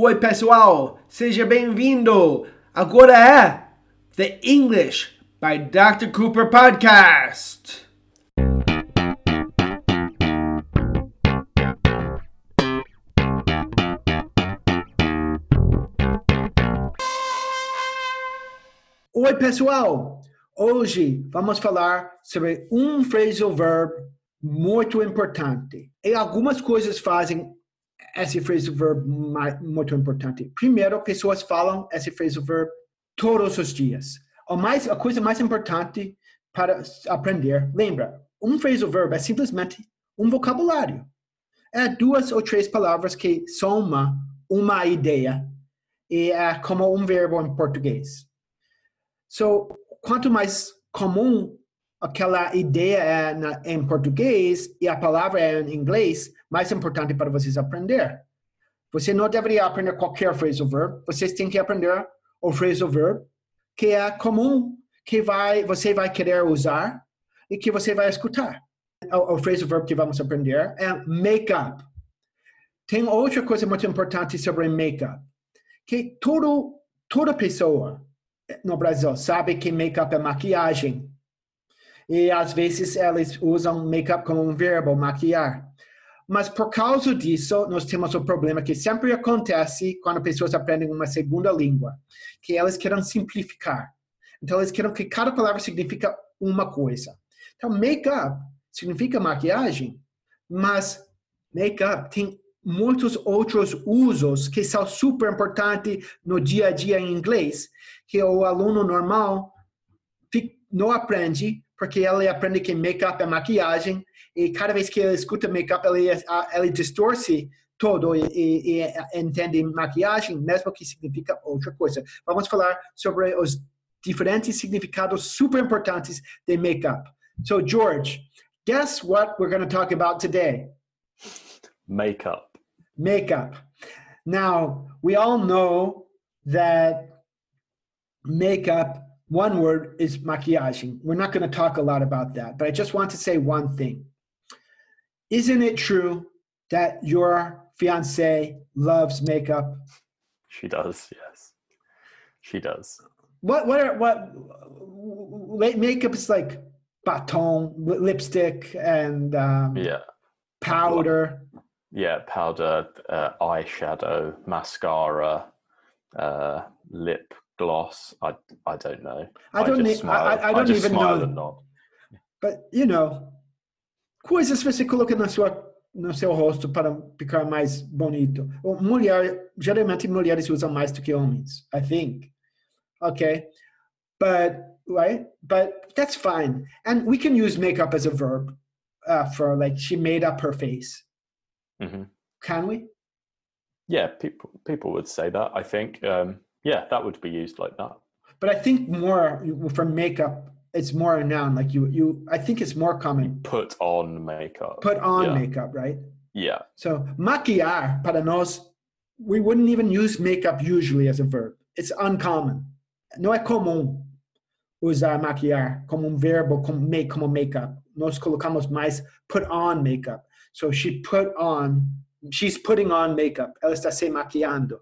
Oi, pessoal, seja bem-vindo. Agora é The English by Dr. Cooper Podcast. Oi, pessoal. Hoje vamos falar sobre um phrasal verb muito importante. E algumas coisas fazem esse phrasal verb muito importante. Primeiro, pessoas falam esse phrasal verb todos os dias. A, mais, a coisa mais importante para aprender, lembra, um phrasal verb é simplesmente um vocabulário. É duas ou três palavras que soma uma ideia e é como um verbo em português. So, quanto mais comum aquela ideia é na, em português e a palavra é em inglês, mais importante para vocês aprender. Você não deveria aprender qualquer phrasal verb, vocês têm que aprender o phrasal verb que é comum, que vai, você vai querer usar e que você vai escutar. O, o phrasal verb que vamos aprender é make up. Tem outra coisa muito importante sobre make up, que todo, toda pessoa no Brasil sabe que make up é maquiagem. E às vezes eles usam make-up como um verbo, maquiar. Mas por causa disso, nós temos o problema que sempre acontece quando pessoas aprendem uma segunda língua, que elas querem simplificar. Então, eles querem que cada palavra significa uma coisa. Então, make-up significa maquiagem, mas make-up tem muitos outros usos que são super importantes no dia a dia em inglês, que o aluno normal não aprende porque ele aprende que make-up é maquiagem e cada vez que ele escuta make-up, ele, ele distorce todo e, e, e, entende maquiagem, mesmo que significa outra coisa. Vamos falar sobre os diferentes significados super importantes de make-up. So, George, guess what we're going to talk about today? Makeup. Makeup. Now, we all know that makeup one word is maquiagem. We're not going to talk a lot about that, but I just want to say one thing. Isn't it true that your fiance loves makeup? She does, yes. She does. What what are what makeup is like baton, lipstick and um, yeah. Powder. Yeah, powder, uh, eyeshadow, mascara, uh, lip gloss. I I don't know. I don't. I, smile, I, I don't I even know. But you know, coisas você coloca na sua no seu rosto para ficar mais bonito. Or mulher, geralmente mulheres usam mais do que homens. I think. Okay, but right, but that's fine. And we can use makeup as a verb uh, for like she made up her face. Mm-hmm. Can we? Yeah, people people would say that. I think. Um, yeah, that would be used like that. But I think more for makeup, it's more a noun. Like you, you. I think it's more common. Put on makeup. Put on yeah. makeup, right? Yeah. So maquillar para nós, we wouldn't even use makeup usually as a verb. It's uncommon. Não é comum usar maquillar como um verbo como make como makeup. Nós colocamos mais put on makeup. So she put on. She's putting on makeup. Ela está se maquillando.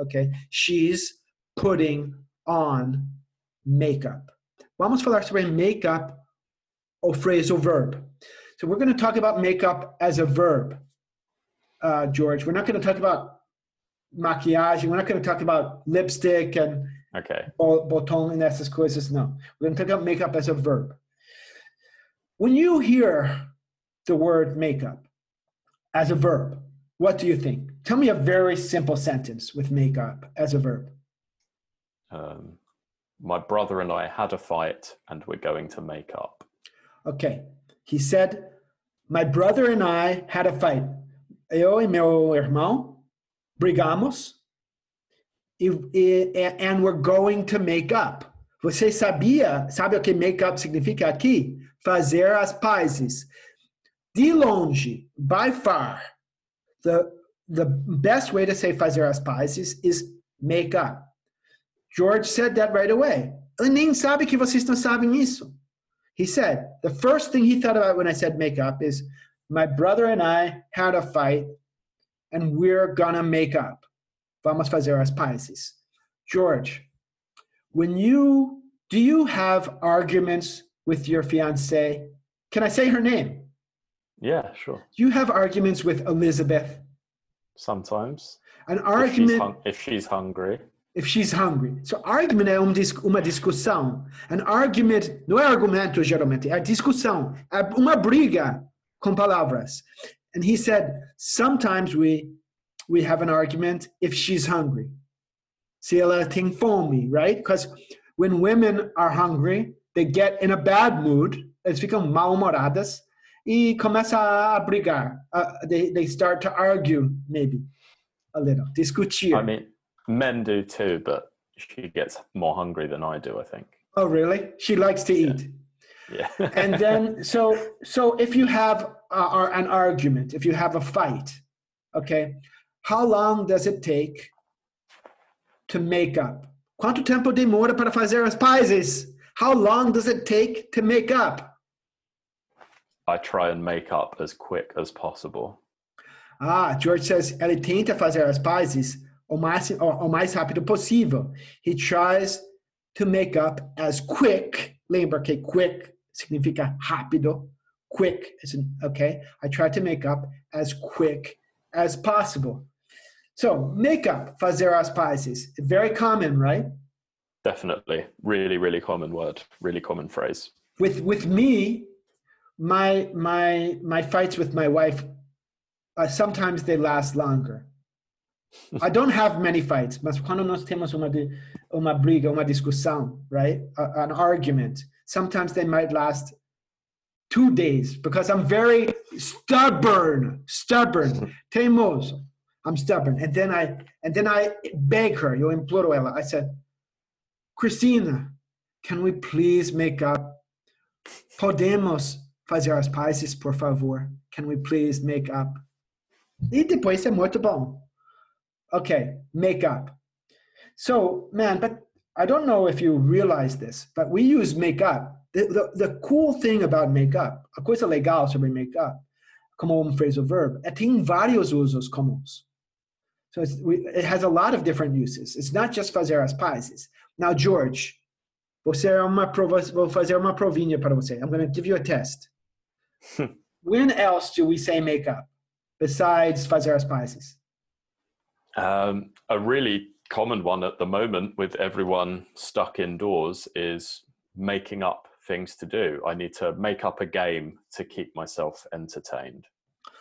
Okay? She's putting on makeup. Vamos falar sobre makeup o phrasal verb. So we're going to talk about makeup as a verb, uh, George. We're not going to talk about maquiagem. We're not going to talk about lipstick and okay. botón and essas coisas. No, we're going to talk about makeup as a verb. When you hear the word makeup as a verb, what do you think? Tell me a very simple sentence with make up as a verb. Um, my brother and I had a fight and we're going to make up. Okay. He said, My brother and I had a fight. Eu e meu irmão brigamos e, e, and we're going to make up. Você sabia, sabe o que make up significa aqui? Fazer as pazes. De longe, by far, the the best way to say fazer as is make up. George said that right away. Ele nem sabe que vocês não sabem isso. He said, the first thing he thought about when I said make up is, my brother and I had a fight and we're gonna make up. vamos fazer as pazes. George, when you do you have arguments with your fiance? Can I say her name? Yeah, sure. Do you have arguments with Elizabeth? Sometimes. An If she's, argument hung- if she's hungry. if she's hungry. So argument é um uma discussão. An argument não é argumento geralmente, é discussão, é uma briga com palavras. And he said, sometimes we we have an argument if she's hungry. Se ela tem fome, right? Because when women are hungry, they get in a bad mood, eles ficam mal-humoradas e começa a brigar. Uh, they, they start to argue, maybe, a little, discutir. I mean, men do too, but she gets more hungry than I do, I think. Oh, really? She likes to eat. Yeah. And then, so, so if you have uh, an argument, if you have a fight, okay, how long does it take to make up? Quanto tempo demora para fazer as pazes? How long does it take to make up? I try and make up as quick as possible. Ah, George says ele tenta fazer as pazes o mais, o, o mais rápido possível. He tries to make up as quick. Lembra que quick significa rápido. Quick, is in- okay? I try to make up as quick as possible. So, make up, fazer as pazes. Very common, right? Definitely. Really, really common word, really common phrase. with with me my my my fights with my wife uh, sometimes they last longer. I don't have many fights mas quando nós temos uma di- uma briga uma discussão right A- an argument sometimes they might last two days because i'm very stubborn stubborn teimoso. I'm stubborn. And then i and then i beg her eu imploro ela i said christina can we please make up? Podemos fazer as pazes, por favor? Can we please make up? E depois é muito bom. Okay, make up. So, man, but I don't know if you realize this, but we use make up. The, the, the cool thing about make up, a coisa legal sobre make up, como um phrasal verb, é tem vários usos comuns. So we, it has a lot of different uses. It's not just fazer as pazes. Now, George, você é uma prova, vou fazer uma provinha para você. I'm going to give you a test. when else do we say make up besides fazer as pazes? Um, a really common one at the moment with everyone stuck indoors is making up things to do. I need to make up a game to keep myself entertained.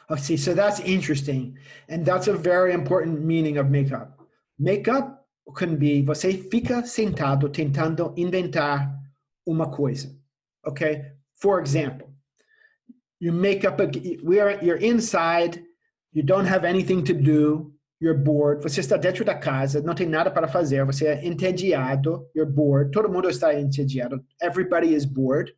Oh, see, so that's interesting. And that's a very important meaning of make up. Make up can be você fica sentado tentando inventar uma coisa. Okay? For example, you make up a we are you're inside, you don't have anything to do, you're bored, você está dentro da casa, não tem nada para fazer, você é entediado, you're bored, todo mundo está entediado, everybody is bored.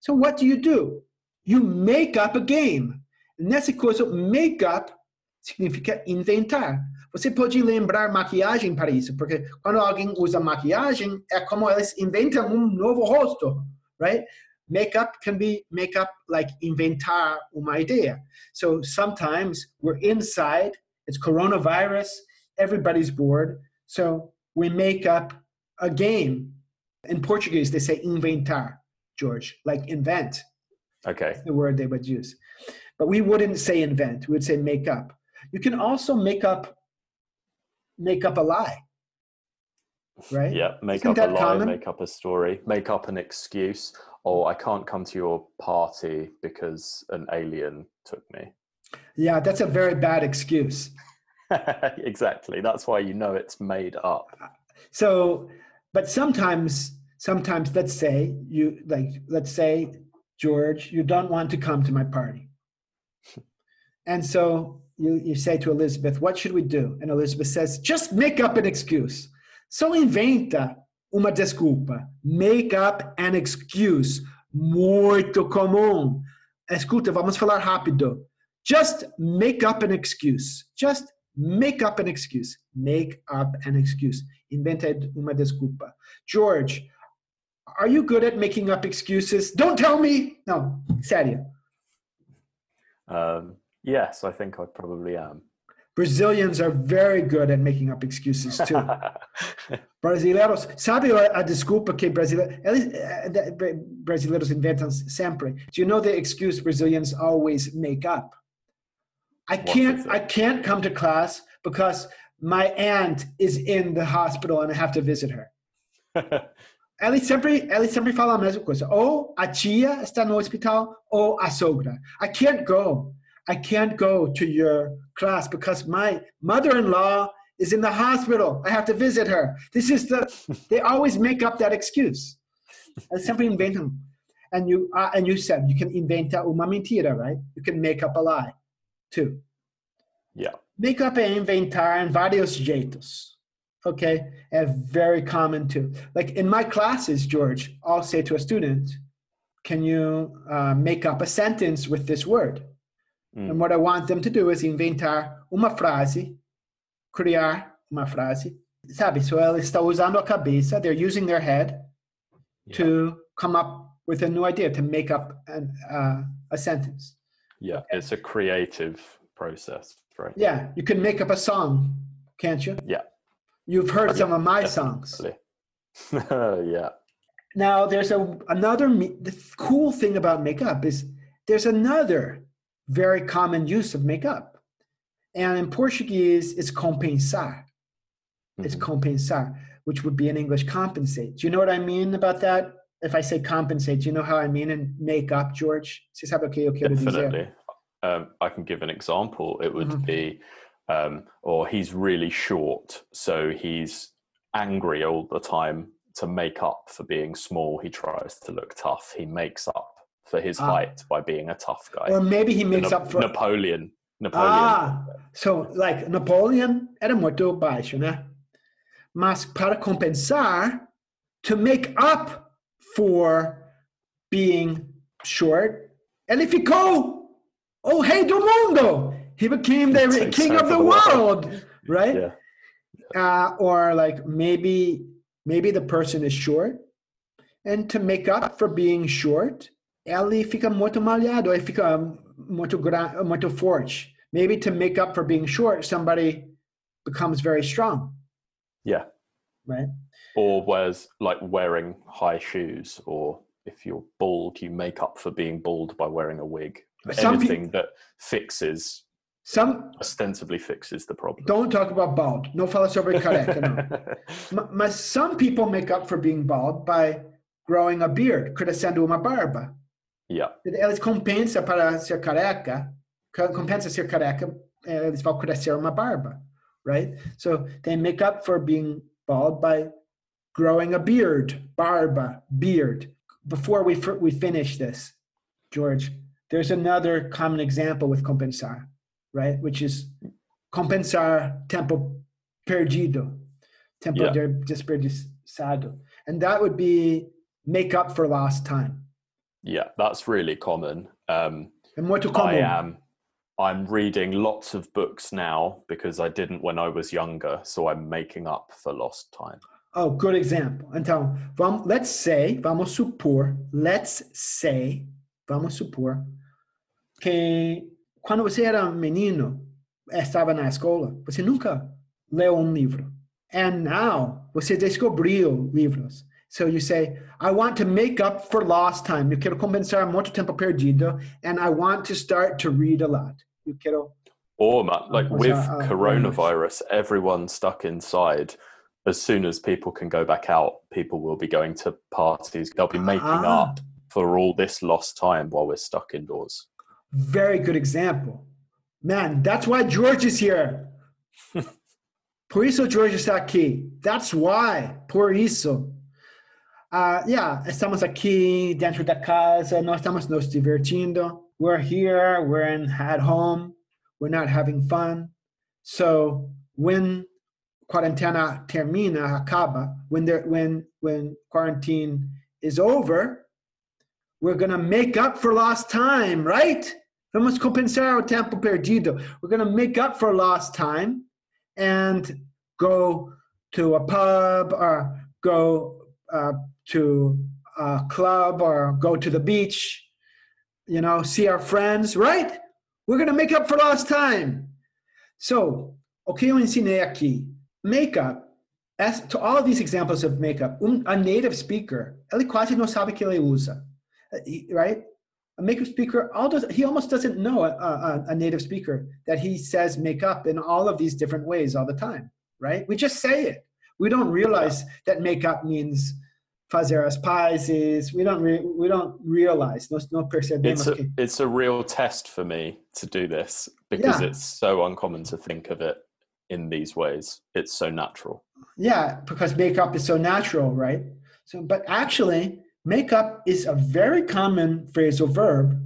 So what do you do? You make up a game. Nessa coisa, make up significa inventar. Você pode lembrar maquiagem para isso, porque quando alguém usa maquiagem, é como eles inventam um novo rosto, right? Makeup can be make up like inventar uma ideia. So sometimes we're inside, it's coronavirus, everybody's bored, so we make up a game. In Portuguese, they say inventar, George, like invent Okay. the word they would use. But we wouldn't say invent, we would say make up. You can also make up make up a lie. Right? Yeah. Make Isn't up a lie, common? make up a story, make up an excuse. Oh, I can't come to your party because an alien took me. Yeah, that's a very bad excuse. exactly. That's why you know it's made up. Uh, so, but sometimes, sometimes, let's say you like, let's say, George, you don't want to come to my party. And so you, you say to Elizabeth, what should we do? And Elizabeth says, just make up an excuse. So inventa uma desculpa. Make up an excuse. Muito comum. Escuta, vamos falar rápido. Just make up an excuse. Just make up an excuse. Make up an excuse. Inventa uma desculpa. George, are you good at making up excuses? Don't tell me. No, sério. Um, yes, I think I probably am. Brazilians are very good at making up excuses too. Brasileiros, sabe a desculpa que brasileiros, eh, brasileiros inventam sempre? Do you know the excuse Brazilians always make up? I can't I can't come to class because my aunt is in the hospital and I have to visit her. ela sempre, ela sempre fala a mesma coisa. Ou a tia está no hospital ou a sogra. I can't go. I can't go to your class because my mother-in-law is in the hospital. I have to visit her. This is the. they always make up that excuse. And simply invent them. And you uh, and you said you can inventa uma mentira, right? You can make up a lie, too. Yeah. Make up é inventar em vários jeitos. Okay, and very common too. Like in my classes, George, I'll say to a student, "Can you uh, make up a sentence with this word?" Mm. And what I want them to do is inventar uma frase, criar uma frase. Sabe, so ela está usando a cabeça, they're using their head yeah. to come up with a new idea, to make up an, uh, a sentence. Yeah, okay. it's a creative process, right? Yeah, you can make up a song, can't you? Yeah. You've heard some of my songs. yeah. Now, there's a another the cool thing about makeup is there's another very common use of makeup. And in Portuguese, it's compensar. Mm-hmm. It's compensar, which would be in English compensate. Do you know what I mean about that? If I say compensate, do you know how I mean in makeup, George? Você sabe o que eu quero Definitely. Um, I can give an example. It would mm-hmm. be, um, or he's really short, so he's angry all the time to make up for being small. He tries to look tough. He makes up for his ah. height by being a tough guy. Or maybe he makes up for Napoleon. Napoleon. Ah, so like Napoleon era muito baixo, né? Mas para compensar, to make up for being short, ele ficou o rei do mundo. He became the king of the world, right? Yeah. Uh, or like maybe maybe the person is short, and to make up for being short, ele fica muito malhado, ele fica muito muito forte. Maybe to make up for being short, somebody becomes very strong. Yeah. Right. Or wears like wearing high shoes, or if you're bald, you make up for being bald by wearing a wig. Some Anything that fixes some ostensibly fixes the problem. Don't talk about bald. No fala sobre careca, no. Mas some people make up for being bald by growing a beard, crescendo uma barba. Yeah. Eles compensa para ser careca, compensa ser careca, eles vão crescer uma barba, right? So they make up for being bald by growing a beard, barba, beard. Before we we finish this, George, there's another common example with compensar, right? Which is compensar tempo perdido, tempo yeah. desperdiçado, and that would be make up for lost time yeah, that's really common. Um, and what to common? I am. I'm reading lots of books now because I didn't when I was younger, so I'm making up for lost time. Oh, good example. Então, vamos, let's say, vamos supor, let's say, vamos supor que quando você era menino, estava na escola, você nunca leu um livro. And now, você descobriu livros. So you say, I want to make up for lost time. Eu quero compensar muito tempo perdido, and I want to start to read a lot. Eu quero. Or like with uh, coronavirus, everyone stuck inside. As soon as people can go back out, people will be going to parties. They'll be making ah. up for all this lost time while we're stuck indoors. Very good example. Man, that's why George is here. por isso George está aqui. That's why. Por isso. Uh, yeah, estamos aqui dentro da casa, nós estamos nos divertindo. We're here, we're in, at home, we're not having fun. So when quarentena termina, acaba, when there, when when quarantine is over, we're gonna make up for lost time, right? Vamos compensar o tempo perdido. We're gonna make up for lost time and go to a pub or go uh, to a club or go to the beach, you know, see our friends, right? We're going to make up for lost time. So, o que eu ensinei aqui? Makeup, as, to all of these examples of makeup, um, a native speaker, ele quase não sabe que ele usa, right? A native speaker, he almost doesn't know a, a, a native speaker that he says makeup in all of these different ways all the time, right? We just say it. We don't realize that makeup means fazer as pazes. We don't re- we don't realize. No, no percebemos. It's a, que... it's a real test for me to do this because Yeah. it's so uncommon to think of it in these ways. It's so natural. Yeah, because makeup is so natural, right? So, but actually, makeup is a very common phrasal verb,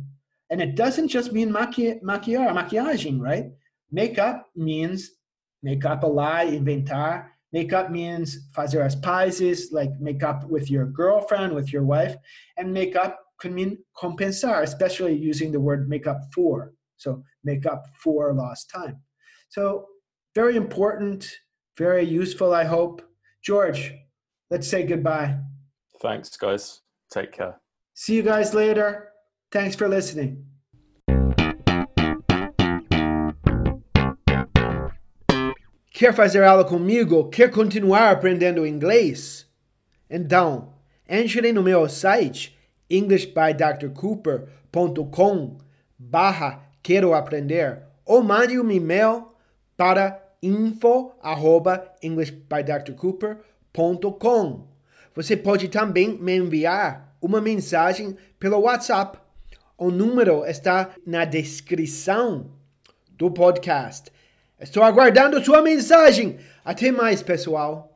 and it doesn't just mean maqui- maquiar, maquiagem, right? Makeup means make up a lie, inventar. Makeup means fazer as pazes, like make up with your girlfriend, with your wife, and makeup could mean compensar, especially using the word make up for. So make up for lost time. So very important, very useful, I hope. George, let's say goodbye. Thanks, guys. Take care. See you guys later. Thanks for listening. Quer fazer aula comigo? Quer continuar aprendendo inglês? Então, entre no meu site englishbydrcooper.com barra quero aprender ou mande um e-mail para info arroba englishbydrcooper.com Você pode também me enviar uma mensagem pelo WhatsApp. O número está na descrição do podcast. Estou aguardando sua mensagem. Até mais, pessoal.